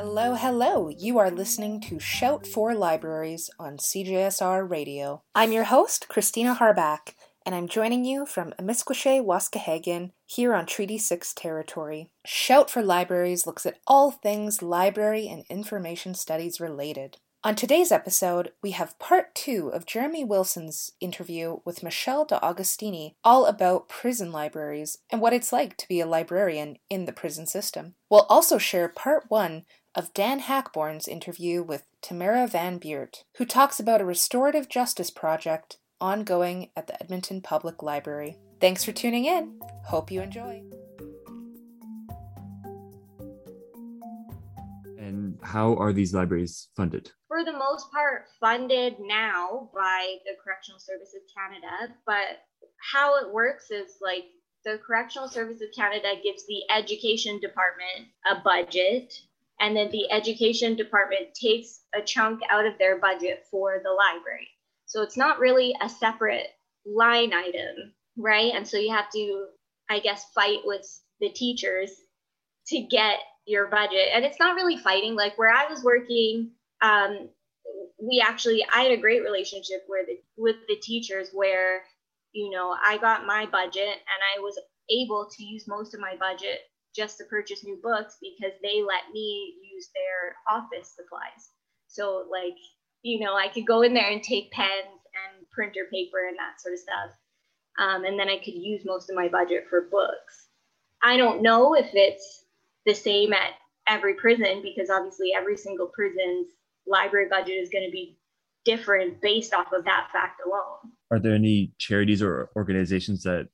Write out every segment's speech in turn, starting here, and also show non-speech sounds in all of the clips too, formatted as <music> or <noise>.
Hello, hello. You are listening to Shout for Libraries on CJSR Radio. I'm your host, Christina Harbach, and I'm joining you from Amiskwaciy, Waskahegan, here on Treaty 6 territory. Shout for Libraries looks at all things library and information studies related. On today's episode, we have part two of Jeremy Wilson's interview with Michelle de Agostini, all about prison libraries and what it's like to be a librarian in the prison system. We'll also share part one of Dan Hackborn's interview with Tamara Van Beert, who talks about a restorative justice project ongoing at the Edmonton Public Library. Thanks for tuning in. Hope you enjoy. And how are these libraries funded? For the most part, funded now by the Correctional Services Canada. But how it works is like the Correctional Services Canada gives the Education Department a budget, and then the Education Department takes a chunk out of their budget for the library. So it's not really a separate line item, right? And so you have to, I guess, fight with the teachers to get your budget. And it's not really fighting. Like where I was working, um, we actually, I had a great relationship with with the teachers where, you know, I got my budget and I was able to use most of my budget just to purchase new books because they let me use their office supplies. So like you know, I could go in there and take pens and printer paper and that sort of stuff. Um, and then I could use most of my budget for books. I don't know if it's the same at every prison because obviously every single prison's library budget is going to be different based off of that fact alone. Are there any charities or organizations that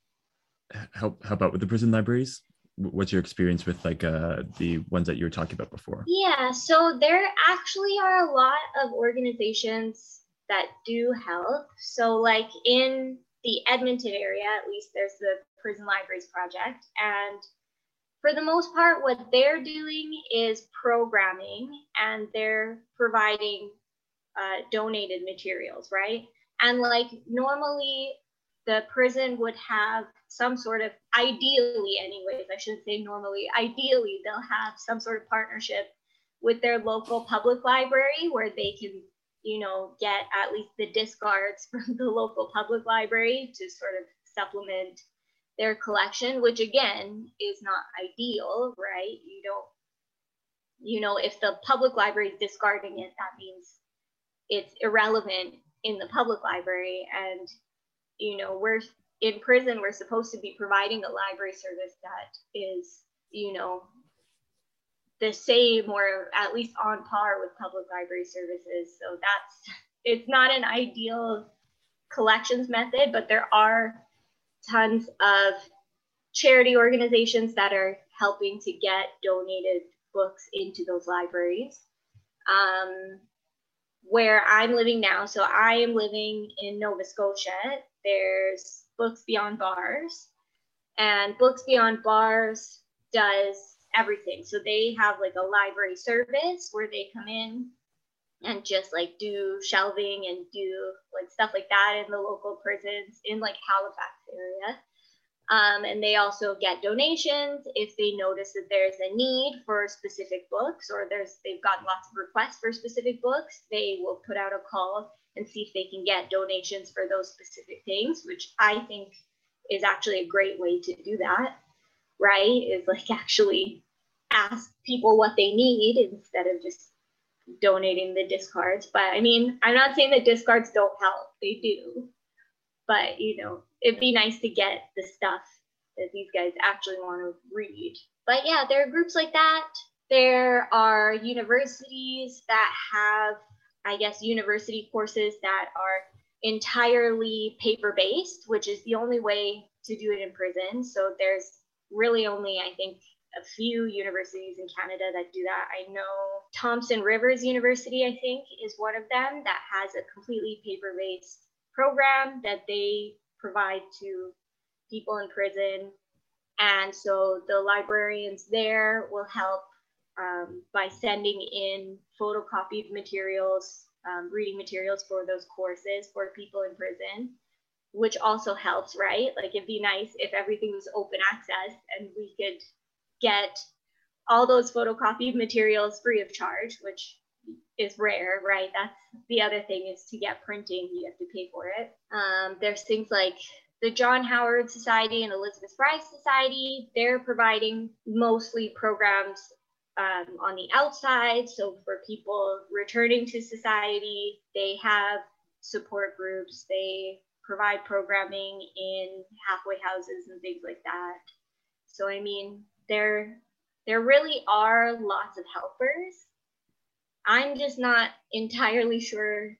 help help out with the prison libraries? What's your experience with like uh, the ones that you were talking about before? Yeah, so there actually are a lot of organizations that do help. So like in the Edmonton area, at least there's the Prison Libraries Project. And for the most part, what they're doing is programming and they're providing uh, donated materials, right? And like normally the prison would have some sort of ideally anyways i shouldn't say normally ideally they'll have some sort of partnership with their local public library where they can you know get at least the discards <laughs> from the local public library to sort of supplement their collection which again is not ideal right? You don't you know if the public library is discarding it that means it's irrelevant in the public library and you know we're in prison we're supposed to be providing a library service that is you know the same or at least on par with public library services. So that's it's not an ideal collections method but there are tons of charity organizations that are helping to get donated books into those libraries. Um, where i'm living now so i am living in nova scotia. There's Books Beyond Bars, and Books Beyond Bars does everything. So they have like a library service where they come in and just like do shelving and do like stuff like that in the local prisons in like Halifax area. Um, and they also get donations if they notice that there's a need for specific books or there's they've gotten lots of requests for specific books. They will put out a call and see if they can get donations for those specific things, which I think is actually a great way to do that, right? Is like actually ask people what they need instead of just donating the discards. But I mean, I'm not saying that discards don't help, they do. But you know, it'd be nice to get the stuff that these guys actually want to read. But yeah, there are groups like that. There are universities that have I guess, university courses that are entirely paper based, which is the only way to do it in prison. So there's really only, I think, a few universities in Canada that do that. I know Thompson Rivers University, I think, is one of them that has a completely paper based program that they provide to people in prison. And so the librarians there will help um, by sending in photocopied materials, um, reading materials for those courses for people in prison, which also helps, right? Like it'd be nice if everything was open access and we could get all those photocopied materials free of charge, which is rare, right? That's the other thing is to get printing, you have to pay for it. Um, there's things like the John Howard Society and Elizabeth Fry Society. They're providing mostly programs um, on the outside. So for people returning to society, they have support groups. They provide programming in halfway houses and things like that. So I mean, there there really are lots of helpers. I'm just not entirely sure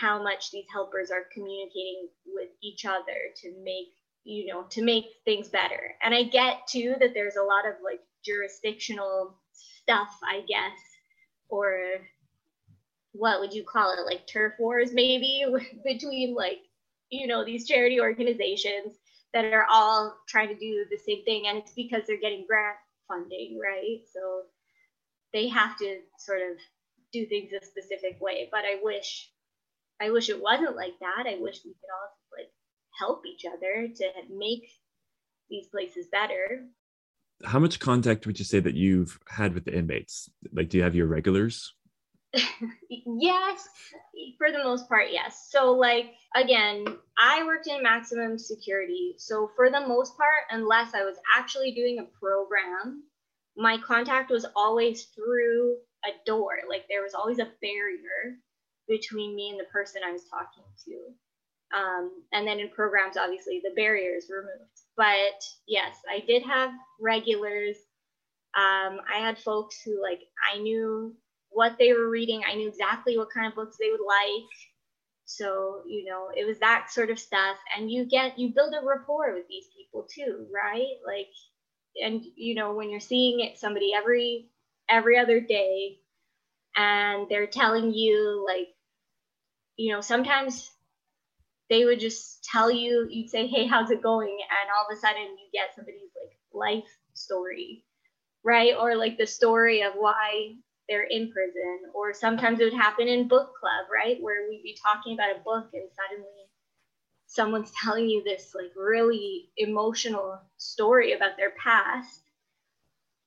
how much these helpers are communicating with each other to make you know to make things better and i get too that there's a lot of like jurisdictional stuff i guess or what would you call it like turf wars maybe <laughs> between like you know these charity organizations that are all trying to do the same thing and it's because they're getting grant funding right so they have to sort of do things a specific way but i wish I wish it wasn't like that. I wish we could all like help each other to make these places better. How much contact would you say that you've had with the inmates? Like, do you have your regulars? <laughs> yes, for the most part, yes. So, like, again, I worked in maximum security. So, for the most part, unless I was actually doing a program, my contact was always through a door. Like, there was always a barrier between me and the person I was talking to. Um, and then in programs, obviously, the barriers removed. But yes, I did have regulars. Um, I had folks who, like, I knew what they were reading, I knew exactly what kind of books they would like. So, you know, it was that sort of stuff. And you get, you build a rapport with these people too, right? Like, and, you know, when you're seeing it, somebody every, every other day, and they're telling you like you know, sometimes they would just tell you, you'd say, hey, how's it going? And all of a sudden you get somebody's like life story, right? Or like the story of why they're in prison. Or sometimes it would happen in book club, right? Where we'd be talking about a book and suddenly someone's telling you this like really emotional story about their past.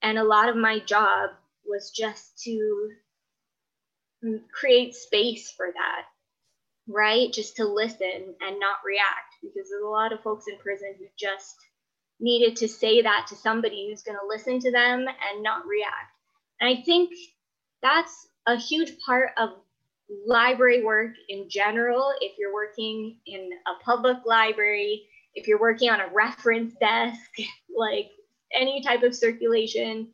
And a lot of my job was just to create space for that right? Just to listen and not react because there's a lot of folks in prison who just needed to say that to somebody who's going to listen to them and not react. And I think that's a huge part of library work in general. If you're working in a public library, if you're working on a reference desk, <laughs> like any type of circulation,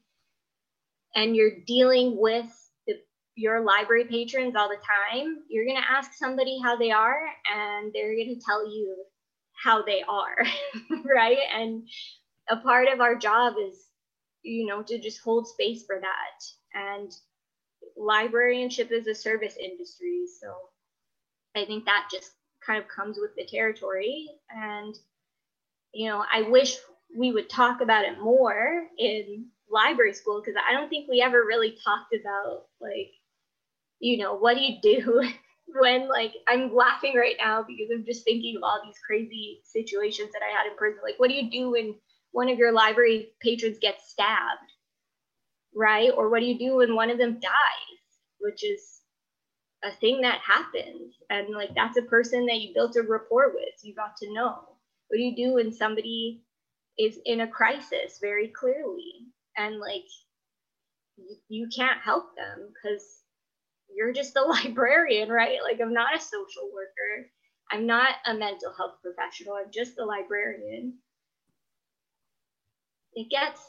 and you're dealing with your library patrons all the time, you're going to ask somebody how they are, and they're going to tell you how they are, <laughs> right? And a part of our job is, you know, to just hold space for that. And librarianship is a service industry. So I think that just kind of comes with the territory. And, you know, I wish we would talk about it more in library school because I don't think we ever really talked about like you know, what do you do <laughs> when like I'm laughing right now because I'm just thinking of all these crazy situations that I had in prison. Like, what do you do when one of your library patrons gets stabbed? Right? Or what do you do when one of them dies? Which is a thing that happens. And like that's a person that you built a rapport with. You got to know. What do you do when somebody is in a crisis very clearly? And like you can't help them because you're just a <laughs> librarian, right? Like I'm not a social worker. I'm not a mental health professional. I'm just a librarian. It gets,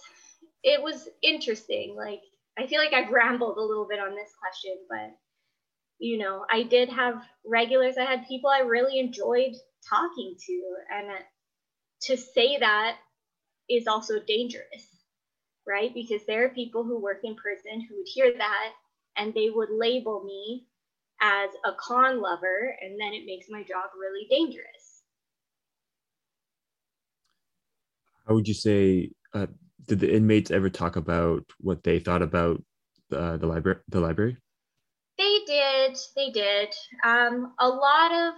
it was interesting. Like, I feel like I've rambled a little bit on this question, but you know, I did have regulars. I had people I really enjoyed talking to. And to say that is also dangerous, right? Because there are people who work in prison who would hear that and they would label me as a con lover, and then it makes my job really dangerous. How would you say? Uh, did the inmates ever talk about what they thought about uh, the library? The library. They did. They did. Um, a lot of,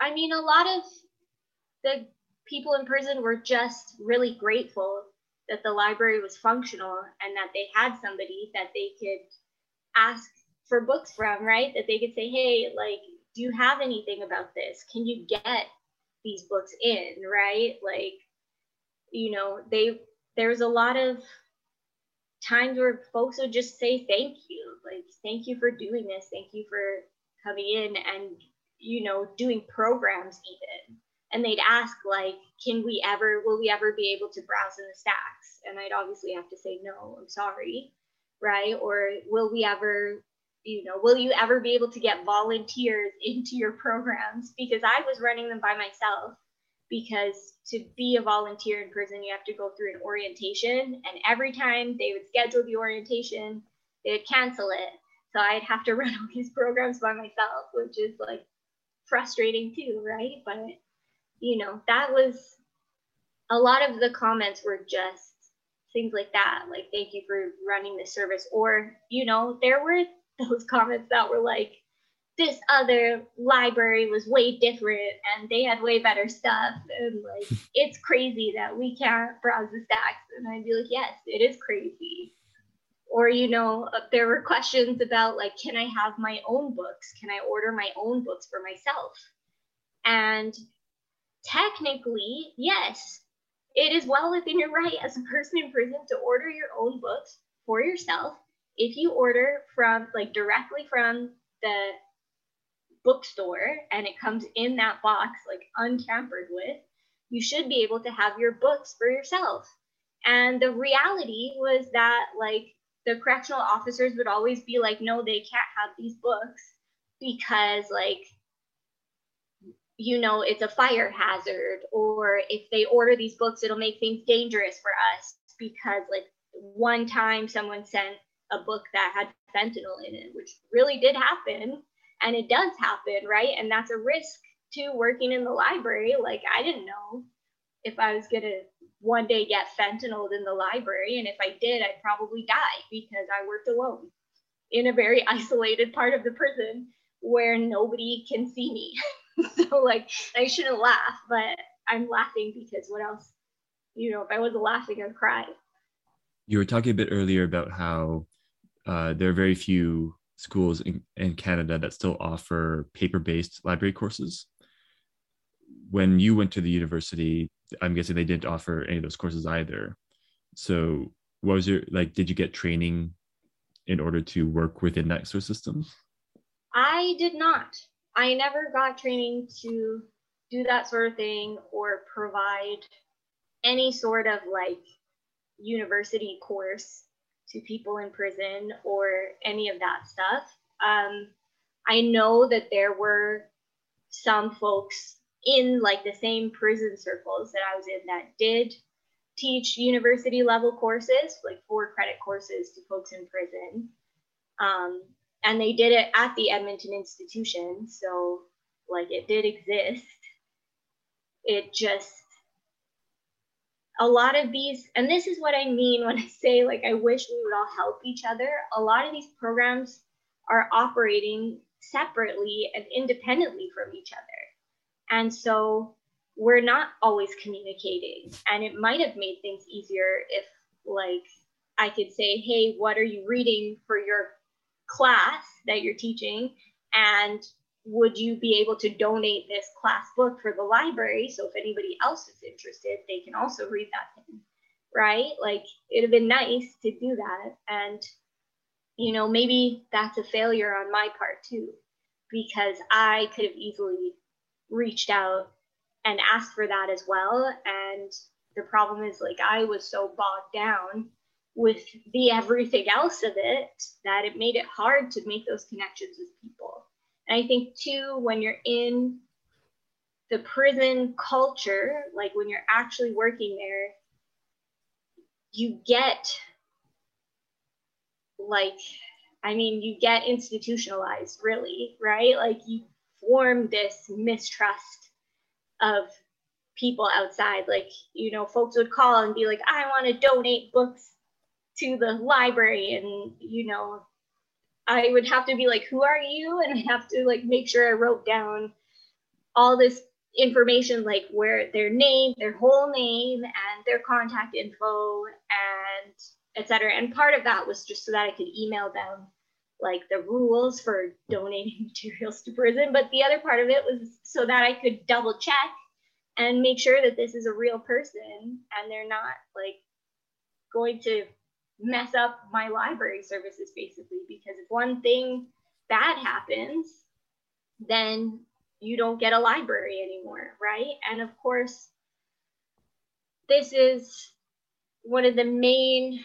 I mean, a lot of the people in prison were just really grateful that the library was functional and that they had somebody that they could ask for books from, right? That they could say, hey, like, do you have anything about this? Can you get these books in, right? Like, you know, they there's a lot of times where folks would just say thank you, like, thank you for doing this, thank you for coming in and you know doing programs even and they'd ask like can we ever will we ever be able to browse in the stacks and i'd obviously have to say no i'm sorry right? Or will we ever you know will you ever be able to get volunteers <laughs> into your programs? Because i was running them by myself because to be a volunteer in prison you have to go through an orientation and every time they would schedule the orientation they would cancel it. So i'd have to <laughs> run all these programs by myself which is like frustrating too right? But you know, that was a lot of the comments were just things like that, like thank you for running the service. Or, you know, there were <laughs> those comments that were like, this other library was way different and they had way better stuff. And like, <laughs> it's crazy that we can't browse the stacks. And I'd be like, yes, it is crazy. Or, you know, uh, there were questions about like, can I have my own books? Can I order my own books for myself? And technically, yes, it is well within your right as a person in prison to order your own books for yourself. If you order from, like, directly from the bookstore and it comes in that box, like, untampered with, you should be able to have your books for yourself. And the reality was that, like, the correctional officers would always be like, no, they can't have these books because, like, you know it's a fire hazard or if they order these books it'll make things dangerous for us because like one time someone sent a book that had fentanyl in it which really did happen and it does happen right? And that's a risk to working in the library. Like i didn't know if i was going to one day get fentanyl in the library and if i did i'd probably die because i worked alone in a very <laughs> isolated part of the prison where nobody can see me <laughs> <laughs> so like I shouldn't laugh, but I'm laughing because what else? You know, if I wasn't laughing, I'd cry. You were talking a bit earlier about how uh, there are very few schools in, in Canada that still offer paper-based library courses. When you went to the university, I'm guessing they didn't offer any of those courses either. So, what was your like? Did you get training in order to work within that sort of system? I did not. I never got training to do that sort of thing or provide any sort of like university course to people in prison or any of that stuff. Um, I know that there were some folks in like the same prison circles that I was in that did teach university level courses, like four credit courses to folks in prison. Um, and they did it at the Edmonton institution. So, like, it did exist. It just, a lot of these, and this is what I mean when <laughs> I say, like, I wish we would all help each other. A lot of these programs are operating separately and independently from each other. And so, we're not always communicating. And it might have made things easier if, like, I could say, hey, what are you reading for your class that you're teaching and would you be able to donate this class book for the library? So if anybody else is interested they can also read that thing right? Like it'd have been nice to do that and you know maybe that's a failure on my part too because i could have easily reached out and asked for that as well and the problem is like i was so bogged down with the everything else of it that it made it hard to make those connections with people. And I think too, when you're in the prison culture, like when you're actually working there, you get like, I mean, you get institutionalized really, right? Like you form this mistrust of people outside. Like, you know, folks would call and be like, I want to donate books to the library and you know i would have to be like who are you <laughs> and i have to like make sure i wrote down all this information like where their name, their whole name, and their contact info, and etc. And part of that was just so that I could email them like the rules for donating <laughs> materials to prison. But the other part of it was so that I could double check and make sure that this is a real person and they're not like going to mess up my library services basically because if one thing bad happens then you don't get a library anymore right? And of course this is one of the main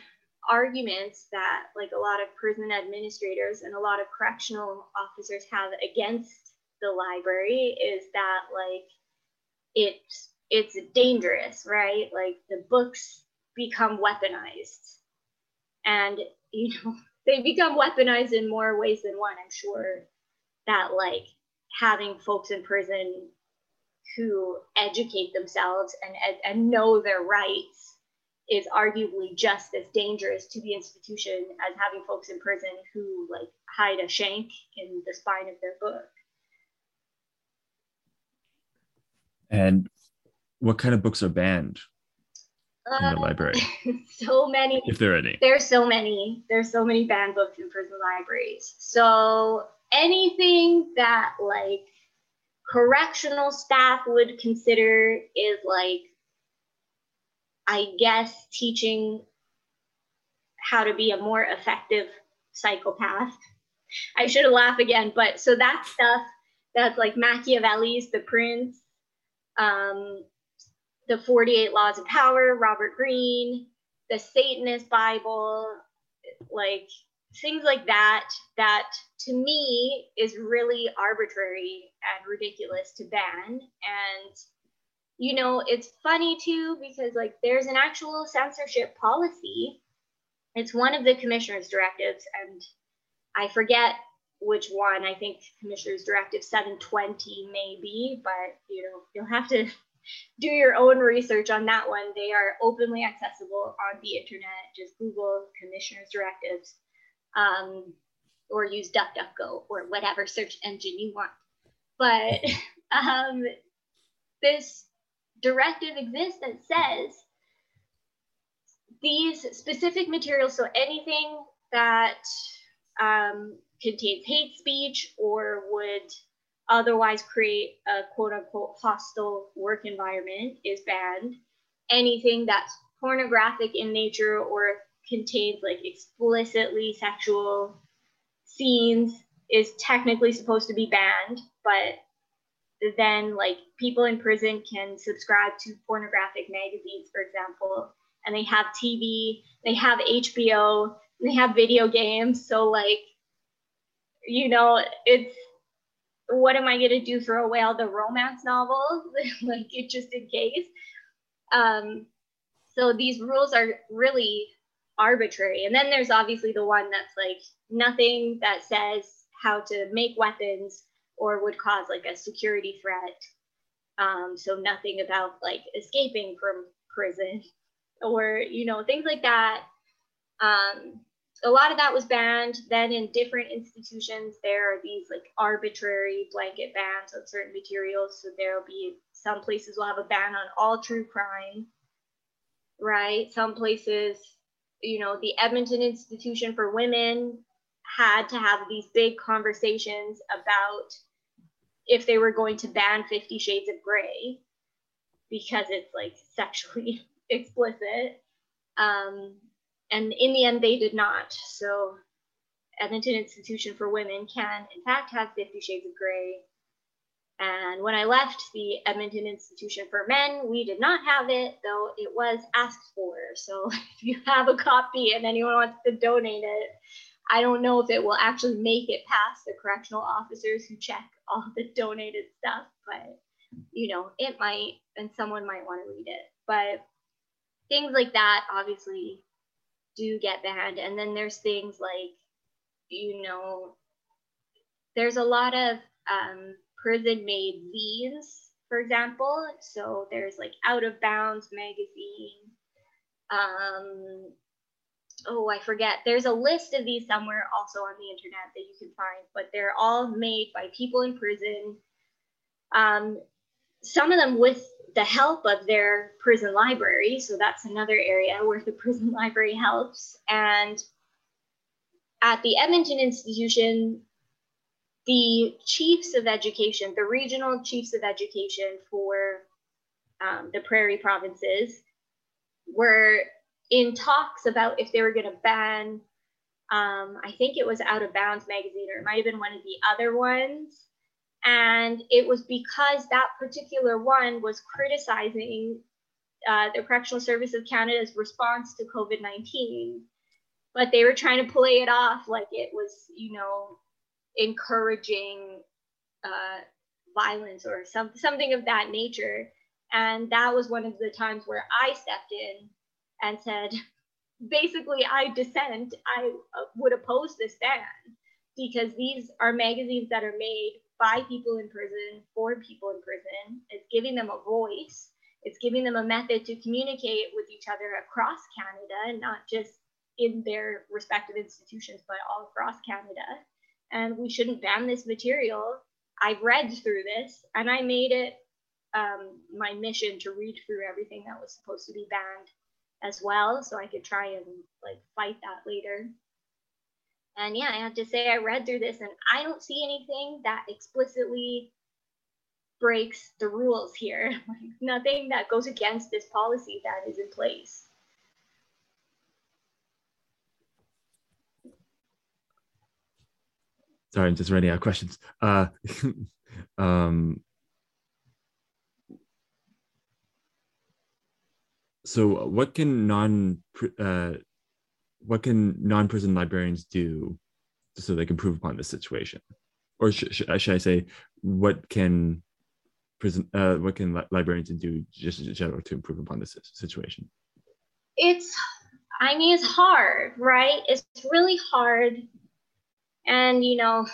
arguments that like a lot of prison administrators and a lot of correctional officers have against the library is that like it's it's dangerous right? Like the books become weaponized and you know <laughs> they become weaponized in more ways than one i'm sure that like having folks in prison who educate themselves and and know their rights is arguably just as dangerous to the institution as having folks in prison who like hide a shank in the spine of their book. And what kind of books are banned in the Uh, library, <laughs> so many. if there are any? There's so many. There's so many banned books in prison libraries. So anything that like correctional staff would consider is like I guess teaching how to be a more effective psychopath. I should laugh again, but so that stuff that's like Machiavelli's The Prince, um, the 48 Laws of Power, Robert Greene, the Satanist Bible, like things like that, that to me is really arbitrary and ridiculous to ban. And you know, it's funny too because like there's an actual censorship policy. It's one of the commissioner's directives, and I forget which one. I think commissioner's directive 720 maybe, but you know, you'll have to do your own research on that one. They are openly accessible on the internet. Just Google commissioner's directives, um, or use DuckDuckGo or whatever search engine you want. But <laughs> um, this directive exists that says these specific materials, so anything that um, contains hate speech or would otherwise create a quote unquote hostile work environment is banned. Anything that's pornographic in nature or contains like explicitly sexual scenes is technically supposed to be banned, but then like people in prison can subscribe to pornographic magazines, for example, and they have TV, they have HBO, they have video games. So like, you know, it's what am I gonna do? Throw away all the romance novels, <laughs> like it just in case. Um, so these rules are really arbitrary. And then there's obviously the one that's like nothing that says how to make weapons or would cause like a security threat. Um, so nothing about like escaping from prison <laughs> or you know things like that. Um, a lot of that was banned. Then in different institutions, there are these like arbitrary blanket bans on certain materials. So there'll be some places will have a ban on all true crime, right? Some places, you know, the Edmonton Institution for Women had to have these big conversations about if they were going to ban 50 shades of gray because it's like sexually <laughs> explicit um, and in the end they did not. So edmonton institution for women can in fact have 50 shades of gray. And when i left the edmonton institution for men we did not have it though it was asked for. So <laughs> if you have a copy and anyone wants to donate it I don't know if it will actually make it past the correctional officers who check all the donated stuff, but you know, it might, and someone might want to read it. But things like that obviously do get banned. And then there's things like, you know, there's a lot of um, prison made zines, for example. So there's like Out of Bounds magazine. Um, oh, I forget. There's a list of these somewhere also on the internet that you can find, but they're all made by people in prison. Um, some of them with the help of their prison library. So that's another area where the prison <laughs> library helps. And at the Edmonton institution, the chiefs of education, the regional chiefs of education for um, the prairie provinces, were in talks about if they were going to ban, um, I think it was Out of Bounds magazine, or it might have been one of the other ones. And it was because that particular one was criticizing uh, the Correctional Service of Canada's response to COVID 19. But they were trying to play it off like it was, you know, encouraging uh, violence or some, something of that nature. And that was one of the times where I stepped in and said, basically, I dissent. I uh, would oppose this ban because these are magazines that are made by people in prison for people in prison. It's giving them a voice. It's giving them a method to communicate with each other across Canada not just in their respective institutions, but all across Canada. And we shouldn't ban this material. I've read through this and I made it um, my mission to read through everything that was supposed to be banned as well so I could try and like fight that later. And yeah, I have to say, I read through this and I don't see anything that explicitly breaks the rules here. <laughs> Like, nothing that goes against this policy that is in place. Sorry, I'm just running out of questions. Uh, <laughs> um, so, what can non uh, what can non-prison librarians do so they can improve upon this situation? Or sh- sh- should i say what can prison uh, what can li- librarians do just in general to improve upon this situation? It's i mean it's hard right? It's really hard. And you know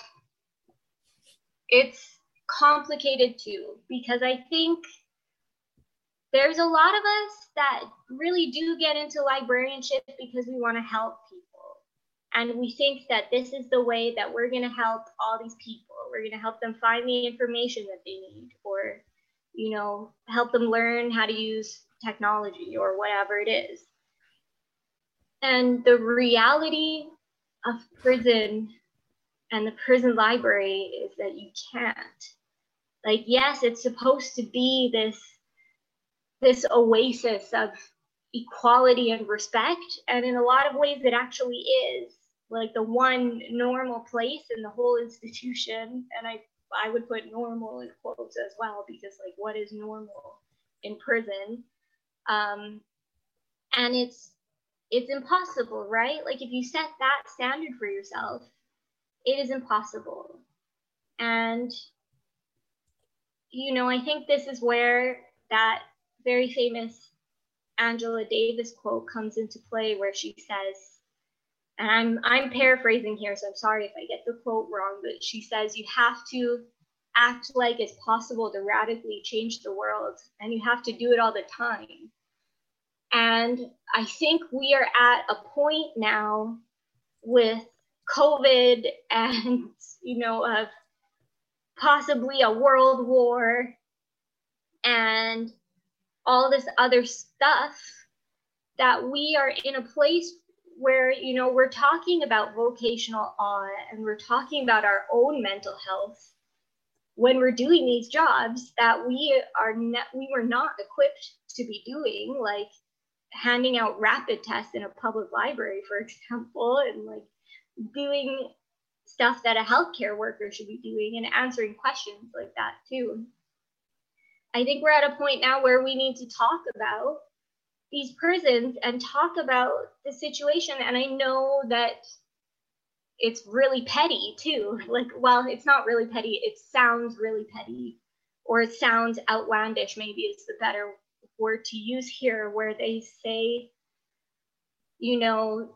it's complicated too because i think there's a lot of us that really do get into librarianship because we want to help people. And we think that this is the way that we're going to help all these people. We're going to help them find the information that they need or, you know, help them learn how to use technology or whatever it is. And the reality of prison and the prison library is that you can't. Like, yes, it's supposed to be this this oasis of equality and respect. And in a lot of ways, it actually is like the one normal place in the whole institution. And I, I would put normal in quotes as well, because like what is normal in prison? Um, and it's, it's impossible, right? Like if you set that standard for yourself, it is impossible. And, you know, I think this is where that very famous Angela Davis quote comes into play where she says, and I'm I'm paraphrasing here, so I'm sorry if I get the quote wrong, but she says you have to act like it's possible to radically change the world, and you have to do it all the time. And I think we are at a point now with COVID and you know of possibly a world war and all this other stuff that we are in a place where you know we're talking about vocational awe and we're talking about our own mental health when we're doing these jobs that we are ne- we were not equipped to be doing like handing out rapid tests in a public library for <laughs> example and like doing stuff that a healthcare worker should be doing and answering questions like that too I think we're at a point now where we need to talk about these prisons and talk about the situation. And I know that it's really petty too. <laughs> Like, well, it's not really petty, it sounds really petty, or it sounds outlandish, maybe is the better word to use here, where they say, you know,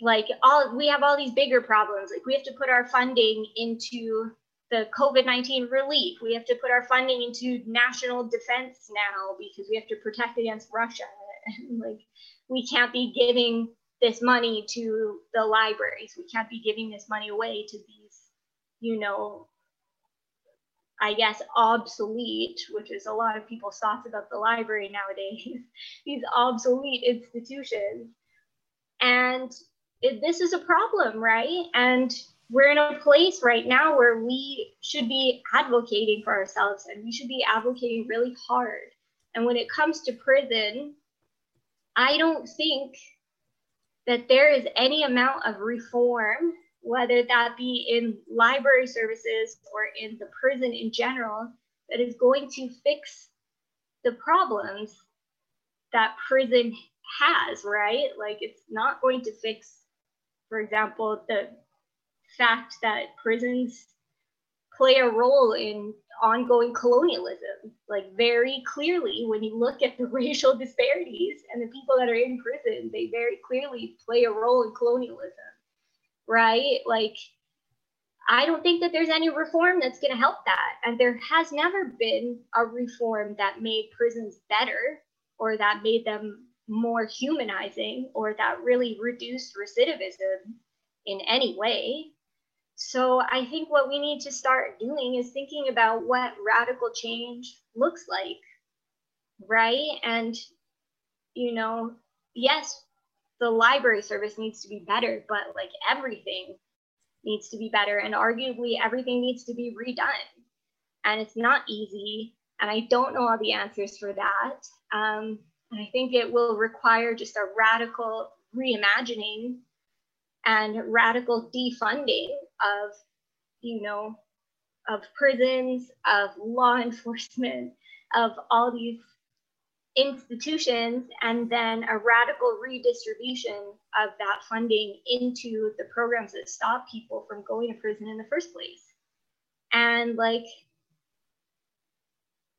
like all we have all these bigger problems. Like we have to put our funding into the COVID 19 relief. We have to put our funding into national defense now because we have to protect against Russia. <laughs> And like, we can't be giving this money to the libraries. We can't be giving this money away to these, you know, I guess, obsolete, which is a lot of people's thoughts about the library nowadays, <laughs> these obsolete institutions. And it, this is a problem, right? And we're in a place right now where we should be advocating for ourselves and we should be advocating really hard. And when it comes to prison, I don't think that there is any amount of reform, whether that be in library services or in the prison in general, that is going to fix the problems that prison has, right? Like it's not going to fix, for example, the fact that prisons play a role in ongoing colonialism. Like, very clearly, when you look at the <laughs> racial disparities and the people that are in prison, they very clearly play a role in colonialism, right? Like, I don't think that there's any reform that's going to help that. And there has never been a reform that made prisons better or that made them more humanizing or that really reduced recidivism in any way. So I think what we need to start doing is thinking about what radical change looks like, right? And, you know, yes, the library service needs to be better, but like everything needs to be better. And arguably, everything needs to be redone. And it's not easy. And I don't know all the answers for that. Um, and I think it will require just a radical reimagining and radical defunding of, you know, of prisons, of law <laughs> enforcement, of all these institutions, and then a radical redistribution of that funding into the programs that stop people from going to prison in the first place. And like,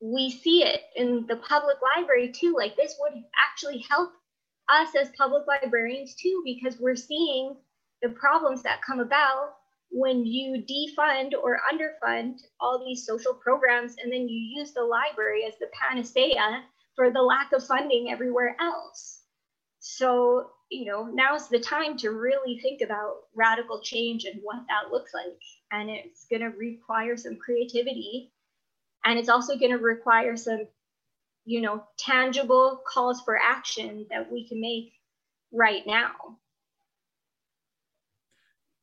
we see it in the public library too. Like, this would actually help us as public librarians too, because we're seeing the problems that come about when you defund or underfund all these social programs and then you use the library as the panacea for the lack of funding everywhere else. So, you know, now's the time to really think about radical change and what that looks like. And it's going to require some creativity. And it's also going to require some, you know, tangible calls for action that we can make right now.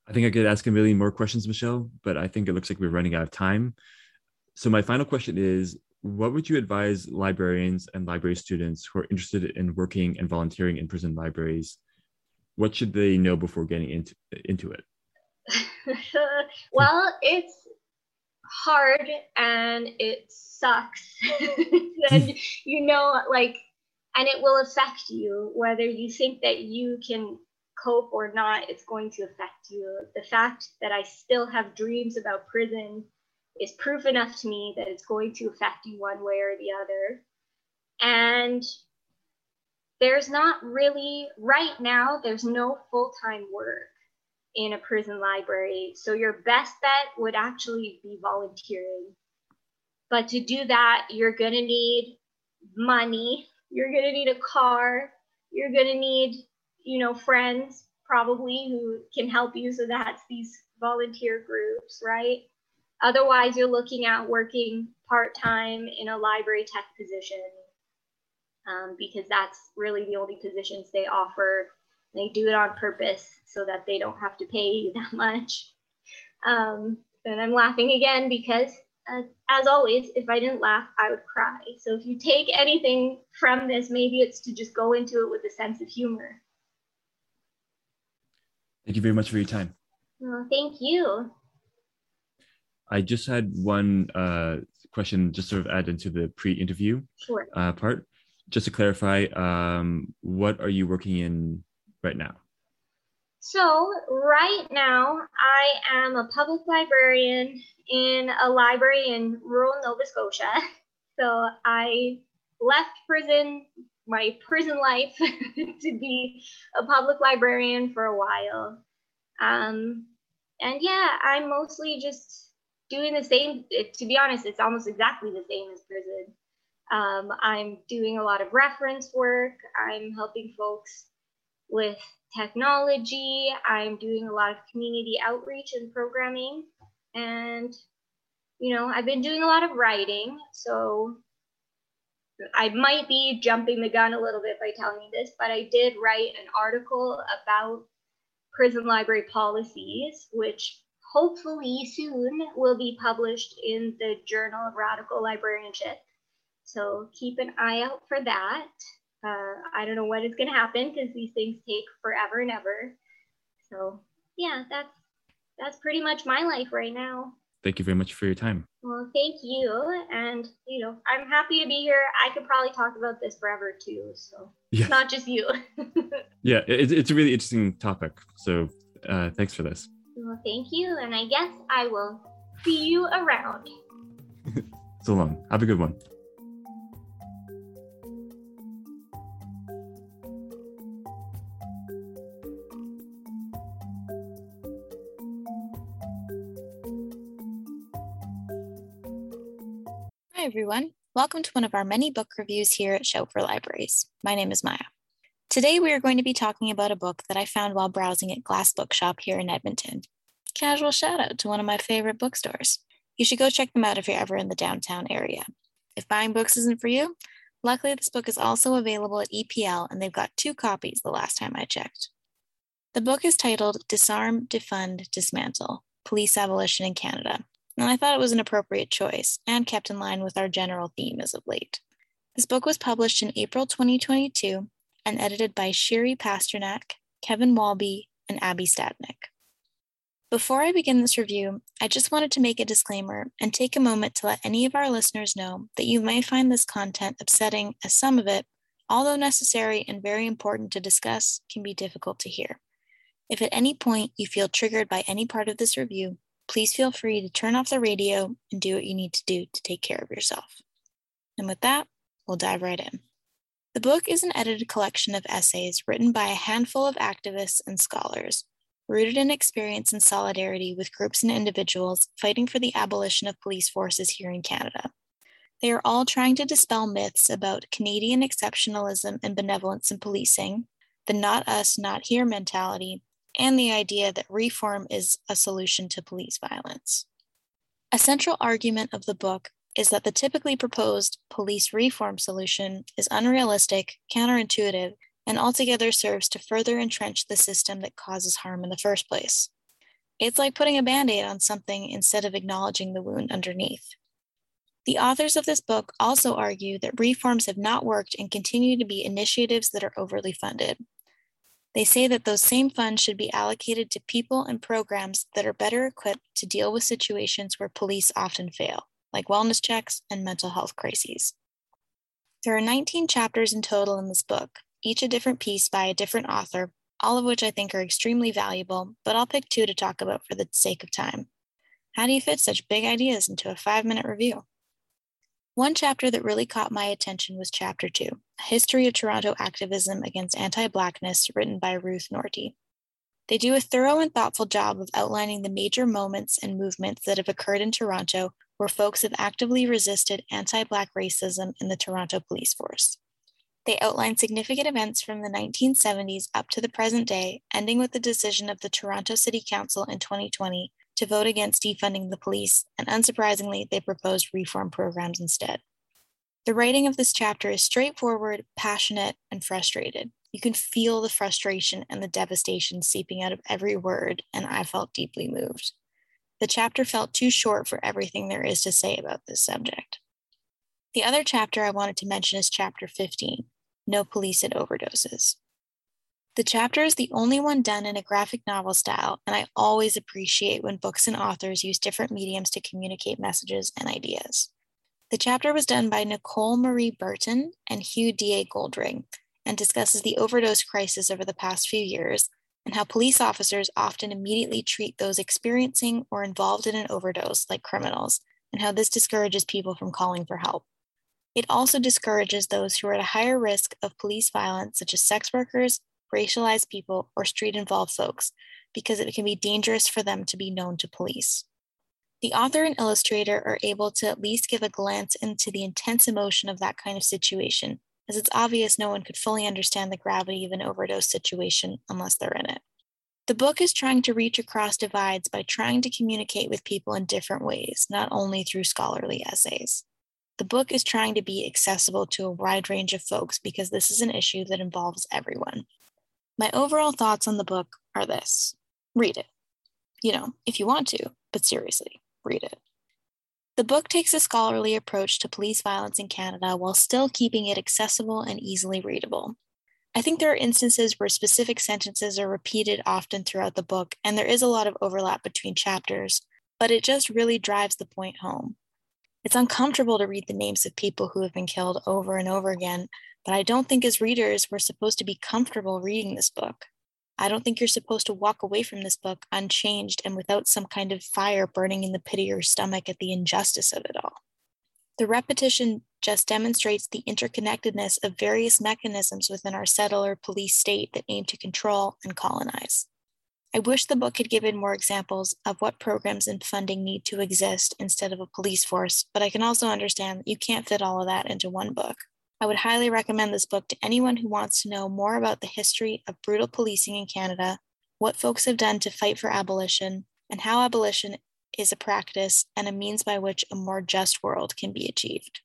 I think I could ask a million more questions, Michelle, but I think it looks like we're running out of time. So, my final question is What would you advise librarians and library students who are interested in working and volunteering in prison libraries? What should they know before getting into, into it? <laughs> well, it's hard and it sucks. <laughs> and <laughs> you know, like, and it will affect you whether you think that you can cope or not, it's going to affect you. The fact that I still have dreams about prison is proof enough to me that it's going to affect you one way or the other. And there's not really, right now, there's no full time work in a prison library. So your best bet would actually be volunteering. But to do that, you're going to need money, you're going to need a car, you're going to need you know, friends probably who can help you. So that's these volunteer groups, right? Otherwise, you're looking at working part time in a library tech position um, because that's really the only positions they offer. They do it on purpose so that they don't have to pay you <laughs> that much. Um, and I'm laughing again because, uh, as always, if I didn't laugh, I would cry. So if you take anything from this, maybe it's to just go into it with a sense of humor. Thank you very much for your time. Well, thank you. I just had one uh, question, just sort of add into the pre-interview sure. uh, part. Just to clarify, um, what are you working in right now? So right now, I am a public librarian in a library in rural Nova Scotia. <laughs> So I left prison my prison life <laughs> to be a public librarian for a while. Um, and yeah, I'm mostly just doing the same. To be honest, it's almost exactly the same as prison. Um, I'm doing a lot of reference work. I'm helping folks with technology. I'm doing a lot of community outreach and programming. And you know, I've been doing a lot of writing, so I might be jumping the gun a little bit by telling you this, but I did write an article about prison library policies, which hopefully soon will be published in the Journal of Radical Librarianship. So keep an eye out for that. Uh, I don't know when it's going to happen because these things take forever and ever. So yeah, that's that's pretty much my life right now. Thank you very much for your time. Well, thank you, and you know, I'm happy to be here. I could probably talk about this forever too. So yeah. not just you. <laughs> yeah, it's it's a really interesting topic. So uh, thanks for this. Well, thank you, and I guess I will see you around. <laughs> so long. Have a good one. Everyone. Welcome to one of our many book reviews here at Shout for Libraries. My name is Maya. Today we are going to be talking about a book that I found while browsing at Glass Bookshop here in Edmonton. Casual shout out to one of my favorite bookstores. You should go check them out if you're ever in the downtown area. If buying books isn't for you, luckily this book is also available at EPL and they've got two copies the last time I checked. The book is titled Disarm, Defund, Dismantle Police Abolition in Canada and I thought it was an appropriate choice and kept in line with our general theme as of late. This book was published in April 2022 and edited by Shiri Pasternak, Kevin Walby, and Abby Stadnyk. Before I begin this review, I just wanted to make a disclaimer and take a moment to let any of our listeners know that you may find this content upsetting as some of it, although necessary and very important to discuss, can be difficult to hear. If at any point you feel triggered by any part of this review, please feel free to turn off the radio and do what you need to do to take care of yourself. And with that, we'll dive right in. The book is an edited collection of essays written by a handful of activists and scholars, rooted in experience and solidarity with groups and individuals fighting for the abolition of police forces here in Canada. They are all trying to dispel myths about Canadian exceptionalism and benevolence in policing, the not us, not here mentality, and the idea that reform is a solution to police violence. A central argument of the book is that the typically proposed police reform solution is unrealistic, counterintuitive, and altogether serves to further entrench the system that causes harm in the first place. It's like putting a band aid on something instead of acknowledging the wound underneath. The authors of this book also argue that reforms have not worked and continue to be initiatives that are overly funded. They say that those same funds should be allocated to people and programs that are better equipped to deal with situations where police often fail, like wellness checks and mental health crises. There are 19 chapters in total in this book, each a different piece by a different author, all of which I think are extremely valuable, but I'll pick two to talk about for the sake of time. How do you fit such big ideas into a five minute review? One chapter that really caught my attention was Chapter 2 A History of Toronto Activism Against Anti Blackness, written by Ruth Nortie. They do a thorough and thoughtful job of outlining the major moments and movements that have occurred in Toronto where folks have actively resisted anti Black racism in the Toronto police force. They outline significant events from the 1970s up to the present day, ending with the decision of the Toronto City Council in 2020 to vote against defunding the police, and unsurprisingly, they proposed reform programs instead. The writing of this chapter is straightforward, passionate, and frustrated. You can feel the frustration and the devastation seeping out of every word, and I felt deeply moved. The chapter felt too short for everything there is to say about this subject. The other chapter I wanted to mention is chapter 15 No Police at Overdoses. The chapter is the only one done in a graphic novel style, and I always appreciate when books and authors use different mediums to communicate messages and ideas. The chapter was done by Nicole Marie Burton and Hugh D.A. Goldring and discusses the overdose crisis over the past few years and how police officers often immediately treat those experiencing or involved in an overdose like criminals, and how this discourages people from calling for help. It also discourages those who are at a higher risk of police violence, such as sex workers, racialized people, or street involved folks because it can be dangerous for them to be known to police. The author and illustrator are able to at least give a glance into the intense emotion of that kind of situation, as it's obvious no one could fully understand the gravity of an overdose situation unless they're in it. The book is trying to reach across divides by trying to communicate with people in different ways, not only through scholarly essays. The book is trying to be accessible to a wide range of folks because this is an issue that involves everyone. My overall thoughts on the book are this read it. You know, if you want to, but seriously, read it. The book takes a scholarly approach to police violence in Canada while still keeping it accessible and easily readable. I think there are instances where specific sentences are repeated often throughout the book, and there is a lot of overlap between chapters, but it just really drives the point home. It's uncomfortable to read the names of people who have been killed over and over again, but I don't think as readers we're supposed to be comfortable reading this book. I don't think you're supposed to walk away from this book unchanged and without some kind of fire burning in the pit of your stomach at the injustice of it all. The repetition just demonstrates the interconnectedness of various mechanisms within our settler police state that aim to control and colonize. I wish the book had given more examples of what programs and funding need to exist instead of a police force, but I can also understand that you can't fit all of that into one book. I would highly recommend this book to anyone who wants to know more about the history of brutal policing in Canada, what folks have done to fight for abolition, and how abolition is a practice and a means by which a more just world can be achieved.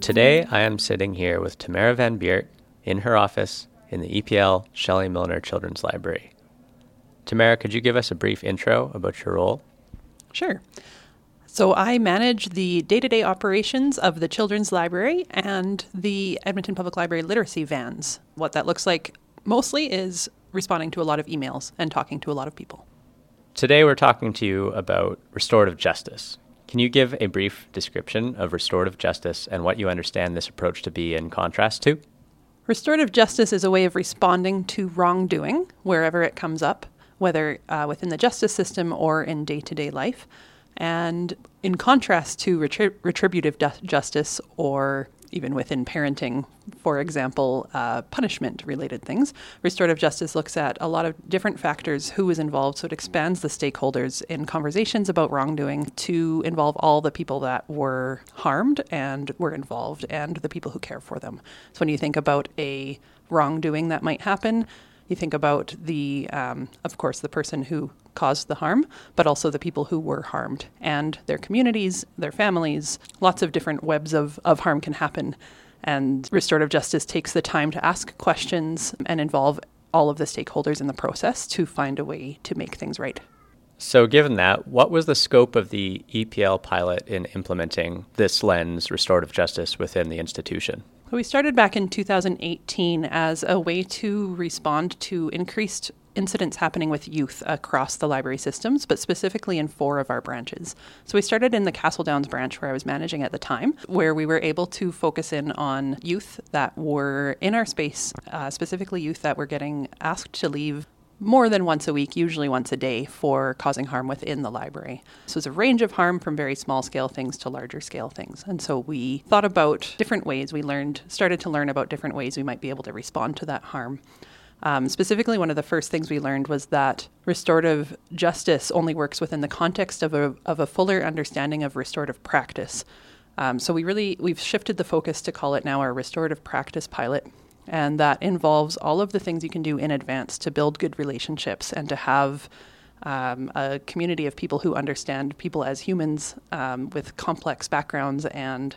Today, I am sitting here with Tamara Van Beert in her office in the EPL Shelley Milner Children's Library. Tamara, could you give us a brief intro about your role? Sure. So, I manage the day to day operations of the Children's Library and the Edmonton Public Library literacy vans. What that looks like mostly is responding to a lot of emails and talking to a lot of people. Today, we're talking to you about restorative justice. Can you give a brief description of restorative justice and what you understand this approach to be in contrast to? Restorative justice is a way of responding to wrongdoing wherever it comes up, whether uh, within the justice system or in day to day life. And in contrast to retrib- retributive du- justice or even within parenting, for example, uh, punishment related things. Restorative justice looks at a lot of different factors who is involved, so it expands the stakeholders in conversations about wrongdoing to involve all the people that were harmed and were involved and the people who care for them. So when you think about a wrongdoing that might happen, you think about the, um, of course, the person who caused the harm, but also the people who were harmed and their communities, their families. Lots of different webs of, of harm can happen. And restorative justice takes the time to ask questions and involve all of the stakeholders in the process to find a way to make things right. So, given that, what was the scope of the EPL pilot in implementing this lens, restorative justice, within the institution? So we started back in 2018 as a way to respond to increased incidents happening with youth across the library systems, but specifically in four of our branches. So we started in the Castle Downs branch where I was managing at the time, where we were able to focus in on youth that were in our space, uh, specifically youth that were getting asked to leave more than once a week, usually once a day, for causing harm within the library. So it's a range of harm from very small scale things to larger scale things. And so we thought about different ways. We learned, started to learn about different ways we might be able to respond to that harm. Um, specifically, one of the first things we learned was that restorative justice only works within the context of a, of a fuller understanding of restorative practice. Um, so we really we've shifted the focus to call it now our restorative practice pilot, and that involves all of the things you can do in advance to build good relationships and to have um, a community of people who understand people as humans um, with complex backgrounds and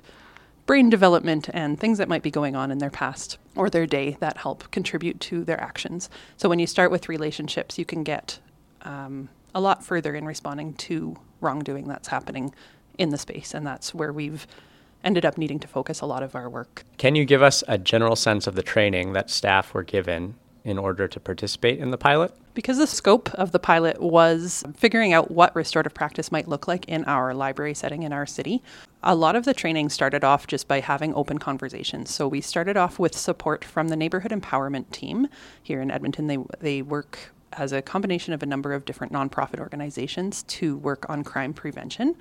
brain development and things that might be going on in their past or their day that help contribute to their actions. So when you start with relationships, you can get um, a lot further in responding to wrongdoing that's happening in the space, and that's where we've ended up needing to focus a lot of our work. Can you give us a general sense of the training that staff were given in order to participate in the pilot? Because the scope of the pilot was figuring out what restorative practice might look like in our library setting in our city, a lot of the training started off just by having open conversations. So we started off with support from the neighborhood empowerment team here in Edmonton. They they work as a combination of a number of different nonprofit organizations to work on crime prevention.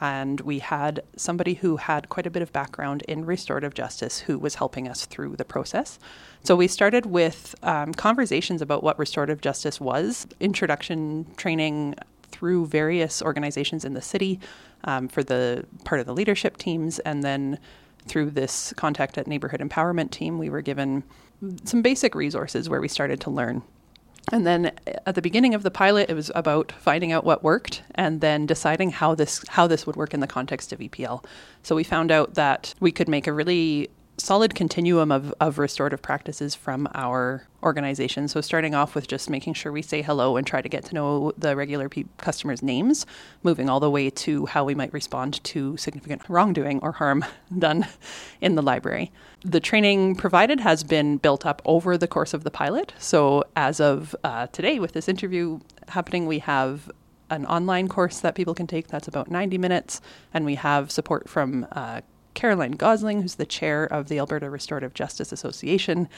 And we had somebody who had quite a bit of background in restorative justice who was helping us through the process. So we started with um, conversations about what restorative justice was, introduction training through various organizations in the city um, for the part of the leadership teams, and then through this contact at neighborhood empowerment team, we were given some basic resources where we started to learn. And then at the beginning of the pilot, it was about finding out what worked and then deciding how this how this would work in the context of EPL. So we found out that we could make a really solid continuum of, of restorative practices from our organization. So, starting off with just making sure we say hello and try to get to know the regular pe- customers' names, moving all the way to how we might respond to significant wrongdoing or harm <laughs> done in the library. The training provided has been built up over the course of the pilot. So, as of uh, today, with this interview happening, we have an online course that people can take that's about 90 minutes, and we have support from uh, Caroline Gosling, who's the chair of the Alberta Restorative Justice Association.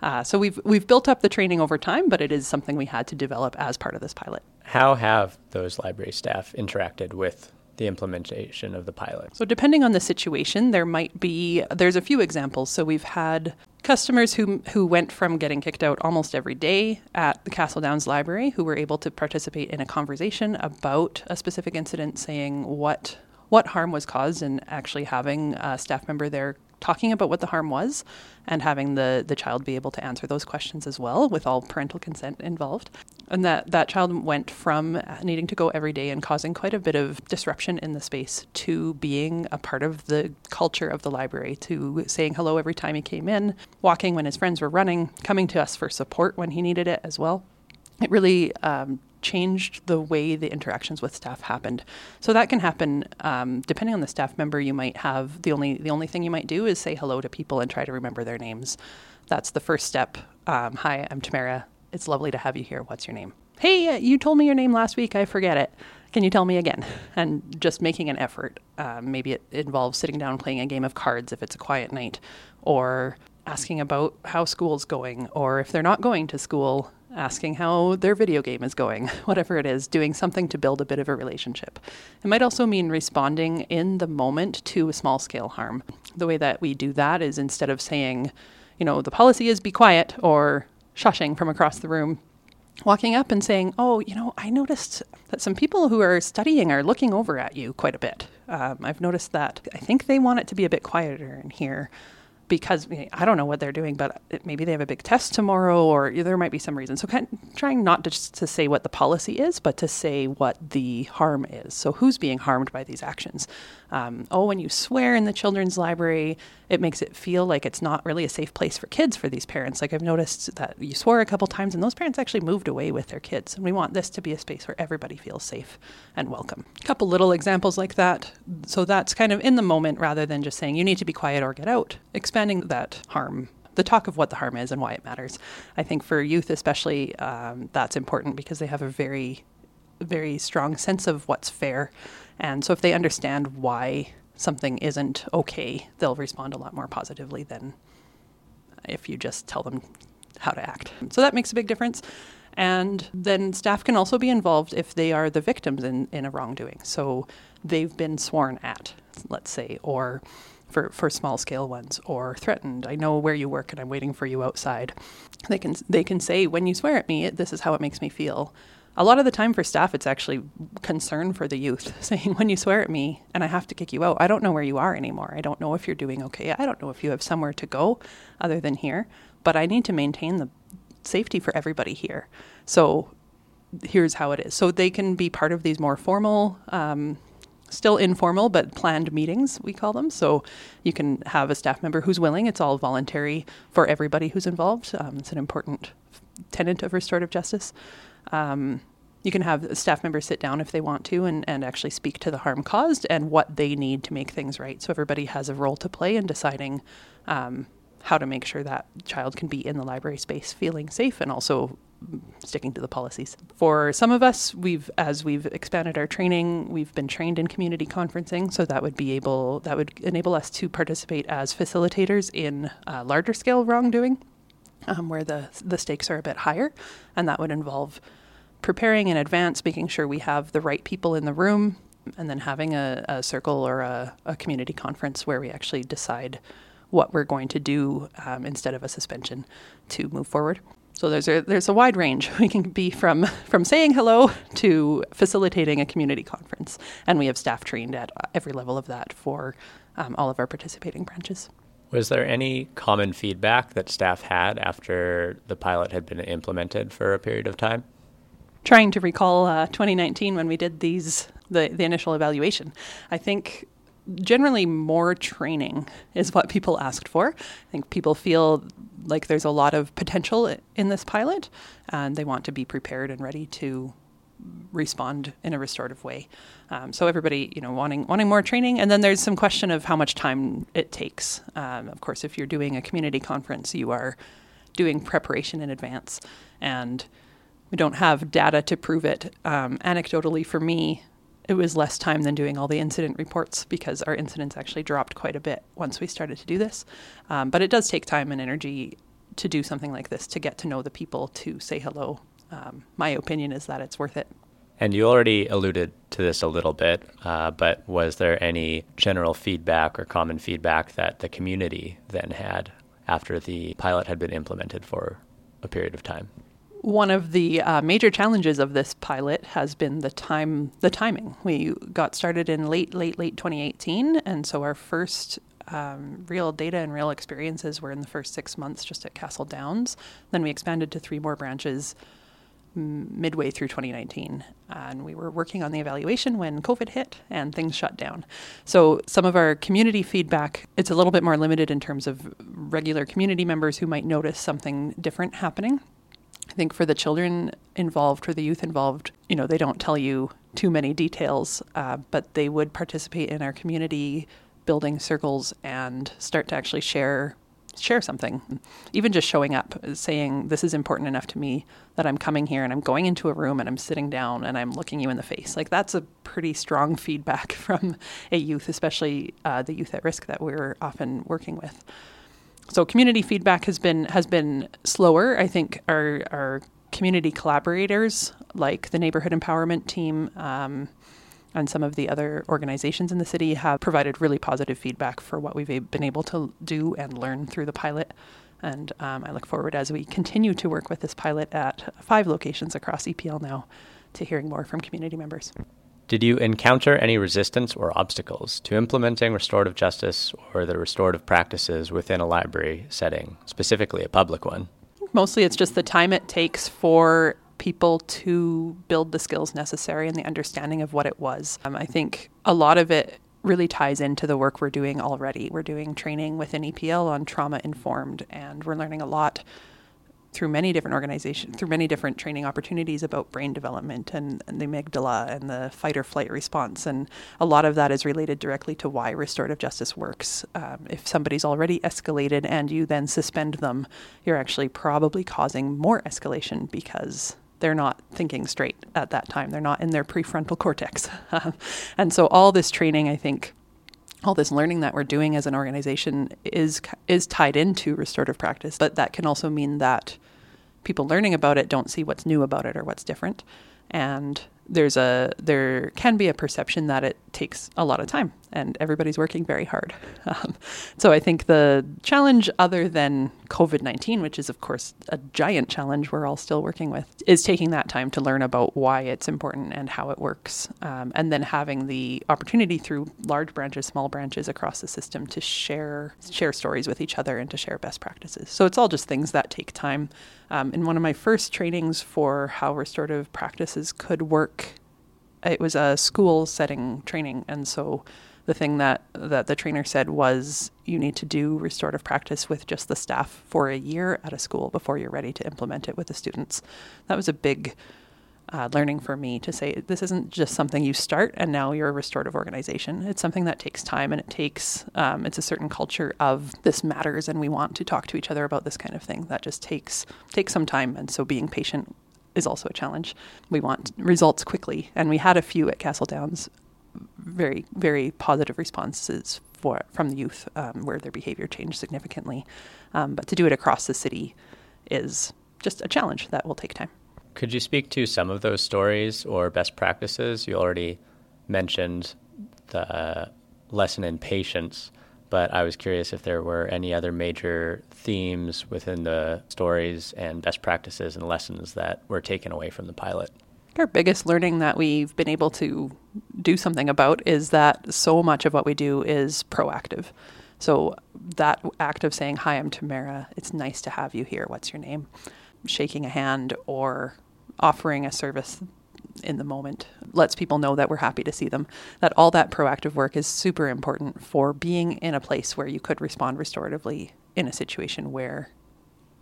Uh, so we've we've built up the training over time, but it is something we had to develop as part of this pilot. How have those library staff interacted with the implementation of the pilot? So depending on the situation, there might be there's a few examples. So we've had customers who who went from getting kicked out almost every day at the Castle Downs Library who were able to participate in a conversation about a specific incident saying what what harm was caused and actually having a staff member there talking about what the harm was and having the, the child be able to answer those questions as well with all parental consent involved. And that, that child went from needing to go every day and causing quite a bit of disruption in the space to being a part of the culture of the library, to saying hello every time he came in, walking when his friends were running, coming to us for support when he needed it as well. It really um, changed the way the interactions with staff happened. So that can happen um, depending on the staff member. You might have the only the only thing you might do is say hello to people and try to remember their names. That's the first step. Um, Hi, I'm Tamara. It's lovely to have you here. What's your name? Hey, uh, you told me your name last week. I forget it. Can you tell me again? <laughs> And just making an effort. Um, maybe it involves sitting down playing a game of cards if it's a quiet night, or asking about how school's going, or if they're not going to school, asking how their video game is going, <laughs> whatever it is, doing something to build a bit of a relationship. It might also mean responding in the moment to a small scale harm. The way that we do that is instead of saying, you know, the policy is be quiet or shushing from across the room, walking up and saying, oh, you know, I noticed that some people who are studying are looking over at you quite a bit. Um, I've noticed that I think they want it to be a bit quieter in here because I don't know what they're doing, but maybe they have a big test tomorrow, or there might be some reason. So, kind of trying not just to say what the policy is, but to say what the harm is. So, who's being harmed by these actions? Um, oh, when you swear in the children's library, it makes it feel like it's not really a safe place for kids for these parents. Like I've noticed that you swore a couple times, and those parents actually moved away with their kids. And we want this to be a space where everybody feels safe and welcome. A couple little examples like that. So that's kind of in the moment rather than just saying you need to be quiet or get out. Expanding that harm the talk of what the harm is and why it matters. I think for youth, especially, um, that's important because they have a very, very strong sense of what's fair and so if they understand why something isn't okay, they'll respond a lot more positively than if you just tell them how to act. So that makes a big difference. And then staff can also be involved if they are the victims in, in a wrongdoing. So they've been sworn at, let's say, or for, for small scale ones, or threatened. I know where you work and I'm waiting for you outside. They can they can say, when you swear at me, this is how it makes me feel a lot of the time for staff, it's actually concern for the youth, <laughs> saying, when you swear at me and I have to kick you out, I don't know where you are anymore. I don't know if you're doing okay. I don't know if you have somewhere to go other than here, but I need to maintain the safety for everybody here. So here's how it is. So they can be part of these more formal, um, still informal, but planned meetings, we call them. So you can have a staff member who's willing. It's all voluntary for everybody who's involved. Um, it's an important tenet of restorative justice. Um, you can have staff members sit down if they want to and, and actually speak to the harm caused and what they need to make things right. So everybody has a role to play in deciding um, how to make sure that child can be in the library space feeling safe and also sticking to the policies. For some of us, we've as we've expanded our training, we've been trained in community conferencing, so that would be able that would enable us to participate as facilitators in uh, larger scale wrongdoing um, where the the stakes are a bit higher, and that would involve preparing in advance, making sure we have the right people in the room, and then having a, a circle or a, a, community conference where we actually decide what we're going to do um, instead of a suspension to move forward. So there's a there's a wide range. <laughs> We can be from from saying hello to facilitating a community conference, and we have staff trained at every level of that for um, all of our participating branches. Was there any common feedback that staff had after the pilot had been implemented for a period of time? Trying to recall uh, 2019 when we did these the, the initial evaluation, I think generally more training is what people asked for. I think people feel like there's a lot of potential in this pilot, and they want to be prepared and ready to respond in a restorative way. Um, so everybody, you know, wanting wanting more training, and then there's some question of how much time it takes. Um, of course, if you're doing a community conference, you are doing preparation in advance, and we don't have data to prove it. Um, anecdotally, for me, it was less time than doing all the incident reports because our incidents actually dropped quite a bit once we started to do this. Um, but it does take time and energy to do something like this to get to know the people, to say hello. Um, my opinion is that it's worth it. And you already alluded to this a little bit, uh, but was there any general feedback or common feedback that the community then had after the pilot had been implemented for a period of time? One of the uh, major challenges of this pilot has been the time the timing. We got started in late late late 2018 and so our first um, real data and real experiences were in the first six months just at castle downs. Then we expanded to three more branches midway through 2019 and we were working on the evaluation when covid hit and things shut down. So some of our community feedback it's a little bit more limited in terms of regular community members who might notice something different happening I think for the children involved, for the youth involved, you know, they don't tell you too many details, uh, but they would participate in our community building circles and start to actually share share something. Even just showing up, saying this is important enough to me that I'm coming here and I'm going into a room and I'm sitting down and I'm looking you in the face. Like that's a pretty strong feedback <laughs> from a youth, especially uh, the youth at risk that we're often working with so community feedback has been has been slower. I think our our community collaborators, like the neighborhood empowerment team. Um, and some of the other organizations in the city have provided really positive feedback for what we've been able to do and learn through the pilot. And um, I look forward as we continue to work with this pilot at five locations across EPL now to hearing more from community members. Did you encounter any resistance or obstacles to implementing restorative justice or the restorative practices within a library setting, specifically a public one? Mostly it's just the time it takes for people to build the skills necessary and the understanding of what it was. Um, I think a lot of it really ties into the work we're doing already. We're doing training within EPL on trauma informed, and we're learning a lot through many different organizations, through many different training opportunities about brain development and, and, the amygdala and the fight or flight response. And a lot of that is related directly to why restorative justice works. Um, if somebody's already escalated and you then suspend them, you're actually probably causing more escalation because they're not thinking straight at that time. They're not in their prefrontal cortex. <laughs> and so all this training, I think, all this learning that we're doing as an organization is is tied into restorative practice, but that can also mean that people learning about it don't see what's new about it or what's different. And there's a there can be a perception that it takes a lot of time and everybody's working very hard. <laughs> Um, so I think the challenge, other than COVID 19, which is, of course, a giant challenge we're all still working with, is taking that time to learn about why it's important and how it works. Um, and then having the opportunity through large branches, small branches across the system to share, share stories with each other and to share best practices. So it's all just things that take time. Um, in one of my first trainings for how restorative practices could work, it was a school setting training. And so the thing that that the trainer said was you need to do restorative practice with just the staff for a year at a school before you're ready to implement it with the students. That was a big uh, learning for me to say this isn't just something you start and now you're a restorative organization. It's something that takes time and it takes um, it's a certain culture of this matters and we want to talk to each other about this kind of thing. That just takes takes some time and so being patient is also a challenge. We want results quickly, and we had a few at Castle Downs very very positive responses for from the youth um, where their behavior changed significantly. Um, but to do it across the city is just a challenge that will take time. Could you speak to some of those stories or best practices? You already mentioned the lesson in patience, but I was curious if there were any other major themes within the stories and best practices and lessons that were taken away from the pilot. Our biggest learning that we've been able to do something about is that so much of what we do is proactive. So that act of saying, Hi, I'm Tamara, it's nice to have you here. What's your name? Shaking a hand or offering a service in the moment lets people know that we're happy to see them. That all that proactive work is super important for being in a place where you could respond restoratively in a situation where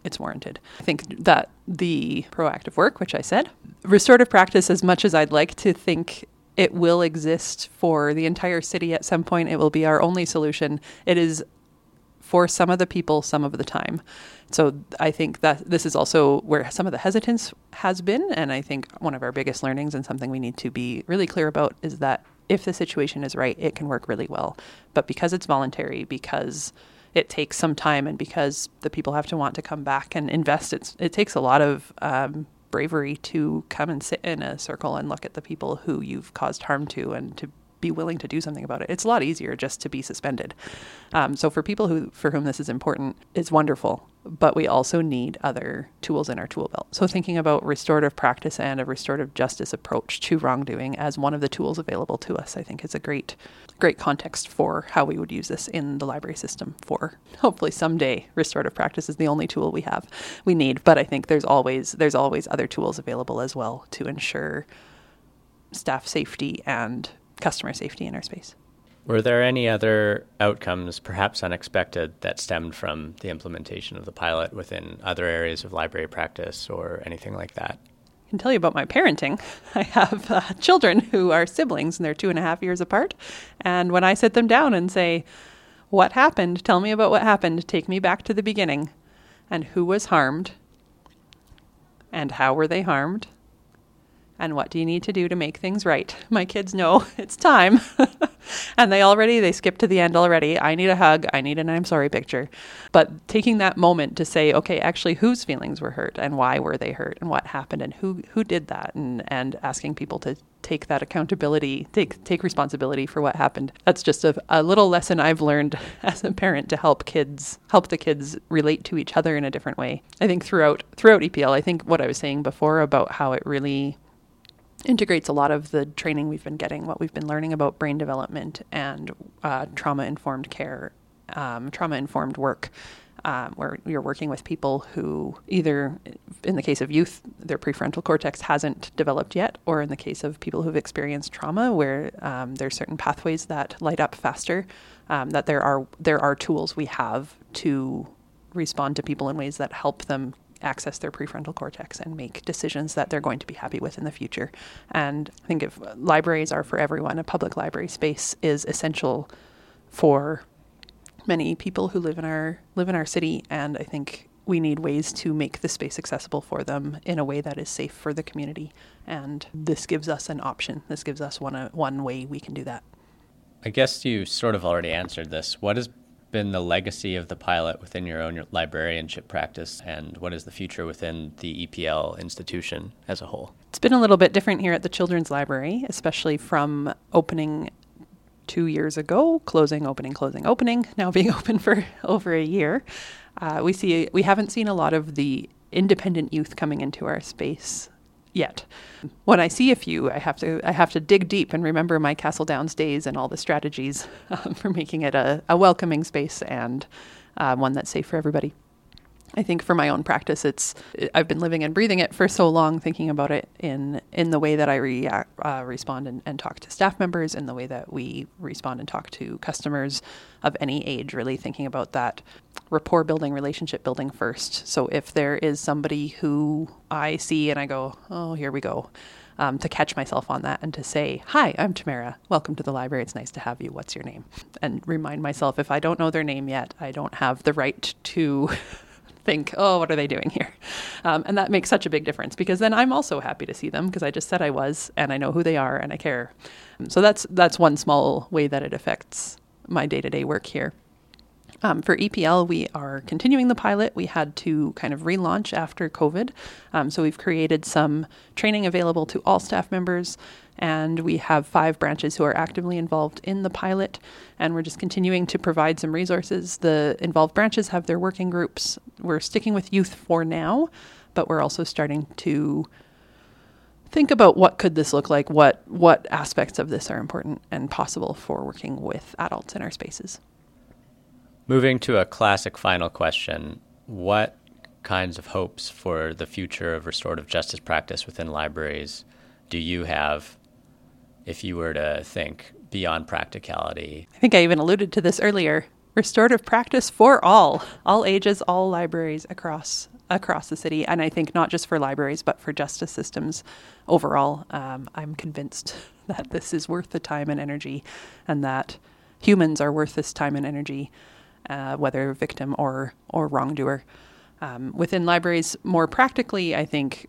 it's warranted. I think that the proactive work, which I said, restorative practice, as much as I'd like to think it will exist for the entire city at some point, it will be our only solution. It is for some of the people some of the time. So I think that this is also where some of the hesitance has been. And I think one of our biggest learnings and something we need to be really clear about is that if the situation is right, it can work really well. But because it's voluntary, because it takes some time and because the people have to want to come back and invest, it's, it takes a lot of um, bravery to come and sit in a circle and look at the people who you've caused harm to and to be willing to do something about it. It's a lot easier just to be suspended. Um, so for people who for whom this is important, it's wonderful. But we also need other tools in our tool belt. So thinking about restorative practice and a restorative justice approach to wrongdoing as one of the tools available to us, I think is a great great context for how we would use this in the library system for hopefully someday restorative practice is the only tool we have we need but i think there's always there's always other tools available as well to ensure staff safety and customer safety in our space. Were there any other outcomes, perhaps unexpected, that stemmed from the implementation of the pilot within other areas of library practice or anything like that? Can tell you about my parenting. <laughs> I have uh, children who are siblings and they're two and a half years apart. And when I sit them down and say, What happened? Tell me about what happened. Take me back to the beginning. And who was harmed? And how were they harmed? And what do you need to do to make things right? My kids know <laughs> it's time. <laughs> and they already they skip to the end already. I need a hug, I need an I'm sorry picture. But taking that moment to say, okay, actually whose feelings were hurt and why were they hurt and what happened and who who did that and and asking people to take that accountability, take take responsibility for what happened. That's just a, a little lesson I've learned <laughs> as a parent to help kids help the kids relate to each other in a different way. I think throughout throughout EPL, I think what I was saying before about how it really integrates a lot of the training we've been getting, what we've been learning about brain development and uh, trauma informed care, um, trauma informed work. Um, where you're working with people who either, in the case of youth, their prefrontal cortex hasn't developed yet, or in the case of people who've experienced trauma, where um, there's certain pathways that light up faster. Um, that there are there are tools we have to respond to people in ways that help them access their prefrontal cortex and make decisions that they're going to be happy with in the future. And I think if libraries are for everyone, a public library space is essential for many people who live in our live in our city and I think we need ways to make the space accessible for them in a way that is safe for the community and this gives us an option. This gives us one uh, one way we can do that. I guess you sort of already answered this. What is been the legacy of the pilot within your own librarianship practice, and what is the future within the EPL institution as a whole? It's been a little bit different here at the Children's Library, especially from opening two years ago, closing, opening, closing, opening, <laughs> now being open for <laughs> over a year. Uh, we see we haven't seen a lot of the independent youth coming into our space yet. When I see a few, I have to I have to dig deep and remember my Castle Downs days and all the strategies <laughs> um, for making it a, a welcoming space and uh, one that's safe for everybody. I think for my own practice, it's I've been living and breathing it for so long, thinking about it in in the way that I react, uh, respond and, and talk to staff members, in the way that we respond and talk to customers of any age. Really thinking about that rapport building, relationship building first. So if there is somebody who I see and I go, oh, here we go. Um, to catch myself on that and to say, Hi, I'm Tamara. Welcome to the library. It's nice to have you. What's your name? And remind myself if I don't know their name yet, I don't have the right to <laughs> think, oh, what are they doing here? Um, and that makes such a big difference because then I'm also happy to see them because I just said I was and I know who they are and I care. So that's that's one small way that it affects my day to day work here. Um, for EPL, we are continuing the pilot. We had to kind of relaunch after COVID. Um, so we've created some training available to all staff members and we have five branches who are actively involved in the pilot, and we're just continuing to provide some resources. The involved branches have their working groups. We're sticking with youth for now, but we're also starting to think about what could this look like, what what aspects of this are important and possible for working with adults in our spaces. Moving to a classic final question, what kinds of hopes for the future of restorative justice practice within libraries do you have if you were to think beyond practicality? I think I even alluded to this earlier. Restorative practice for all, all ages, all libraries across across the city, and I think not just for libraries but for justice systems overall. Um, I'm convinced <laughs> that this is worth the time and energy, and that humans are worth this time and energy, uh, whether victim or or wrongdoer. Um, within libraries, more practically, I think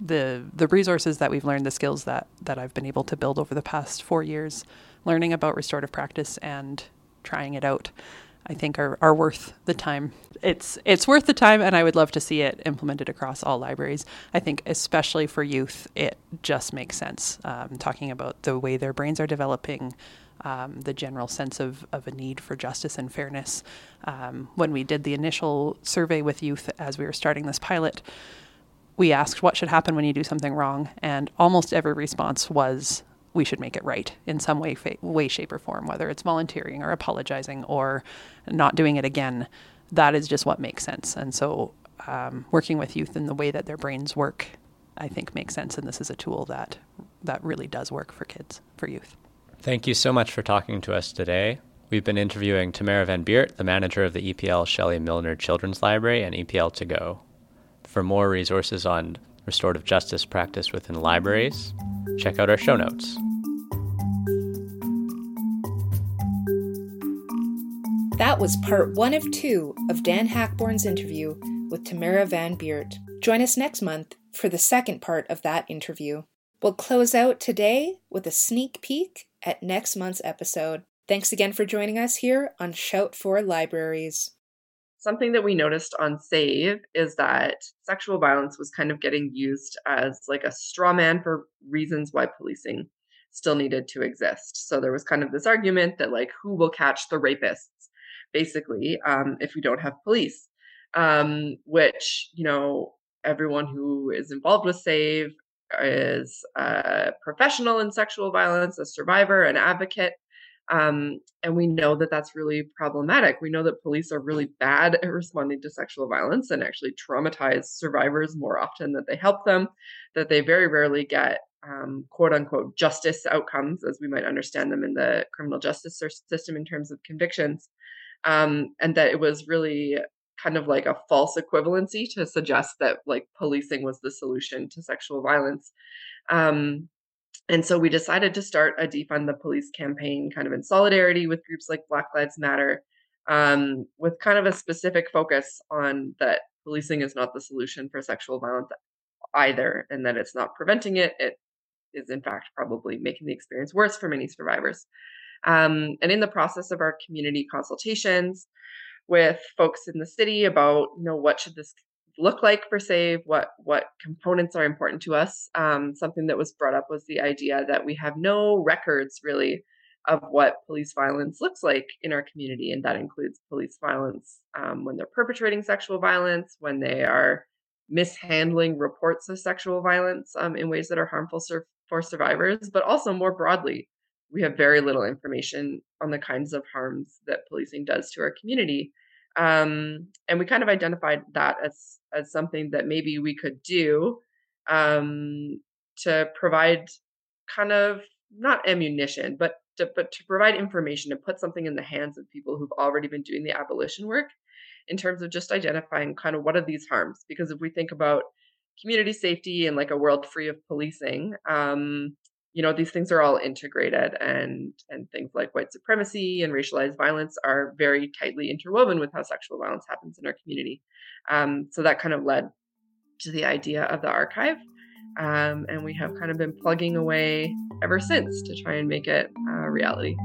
the the resources that we've learned, the skills that that I've been able to build over the past four years, learning about restorative practice and trying it out, I think are, are worth the time. It's it's worth the time, and I would love to see it implemented across all libraries. I think, especially for youth, it just makes sense. Um, talking about the way their brains are developing, um, the general sense of, of a need for justice and fairness. Um, when we did the initial survey with youth as we were starting this pilot, we asked what should happen when you do something wrong, and almost every response was we should make it right in some way, fa- way, shape, or form, whether it's volunteering or apologizing or not doing it again. That is just what makes sense. And so, um, working with youth in the way that their brains work, I think makes sense. And this is a tool that that really does work for kids, for youth. Thank you so much for talking to us today. We've been interviewing Tamara Van Beert, the manager of the EPL Shelley Milner Children's Library and EPL To Go. For more resources on restorative justice practice within libraries, check out our show notes. That was part one of two of Dan Hackborn's interview with Tamara Van Beert. Join us next month for the second part of that interview. We'll close out today with a sneak peek at next month's episode. Thanks again for joining us here on Shout for Libraries something that we noticed on Save is that sexual violence was kind of getting used as like a straw man for reasons why policing still needed to exist. So there was kind of this argument that like who will catch the rapists, basically, um, if we don't have police. Um, which you know everyone who is involved with Save is a professional in sexual violence, a survivor, an advocate, um, and we know that that's really problematic. We know that police are really bad at responding to sexual violence and actually traumatize survivors more often than they help them, that they very rarely get um, quote unquote justice outcomes as we might understand them in the criminal justice system in terms of convictions. Um, and that it was really kind of like a false equivalency to suggest that like policing was the solution to sexual violence. Um, and so we decided to start a defund the police campaign kind of in solidarity with groups like Black Lives Matter, um, with kind of a specific focus on that policing is not the solution for sexual violence either, and that it's not preventing it. It is, in fact, probably making the experience worse for many survivors. Um, and in the process of our community consultations with folks in the city about, you know, what should this look like for save? What what components are important to us? Um, something that was brought up was the idea that we have no records really of what police violence looks like in our community and that includes police violence um, when they're perpetrating sexual violence when they are mishandling reports of sexual violence um, in ways that are harmful sur- for survivors but also more broadly we have very little information on the kinds of harms that policing does to our community um, and we kind of identified that as as something that maybe we could do um, to provide kind of not ammunition, but to, but to provide information to put something in the hands of people who've already been doing the abolition work in terms of just identifying kind of what are these harms because if we think about community safety and like a world free of policing um, you know these things are all integrated and and things like white supremacy and racialized violence are very tightly interwoven with how sexual violence happens in our community. Um, so that kind of led to the idea of the archive um, and we have kind of been plugging away ever since to try and make it a reality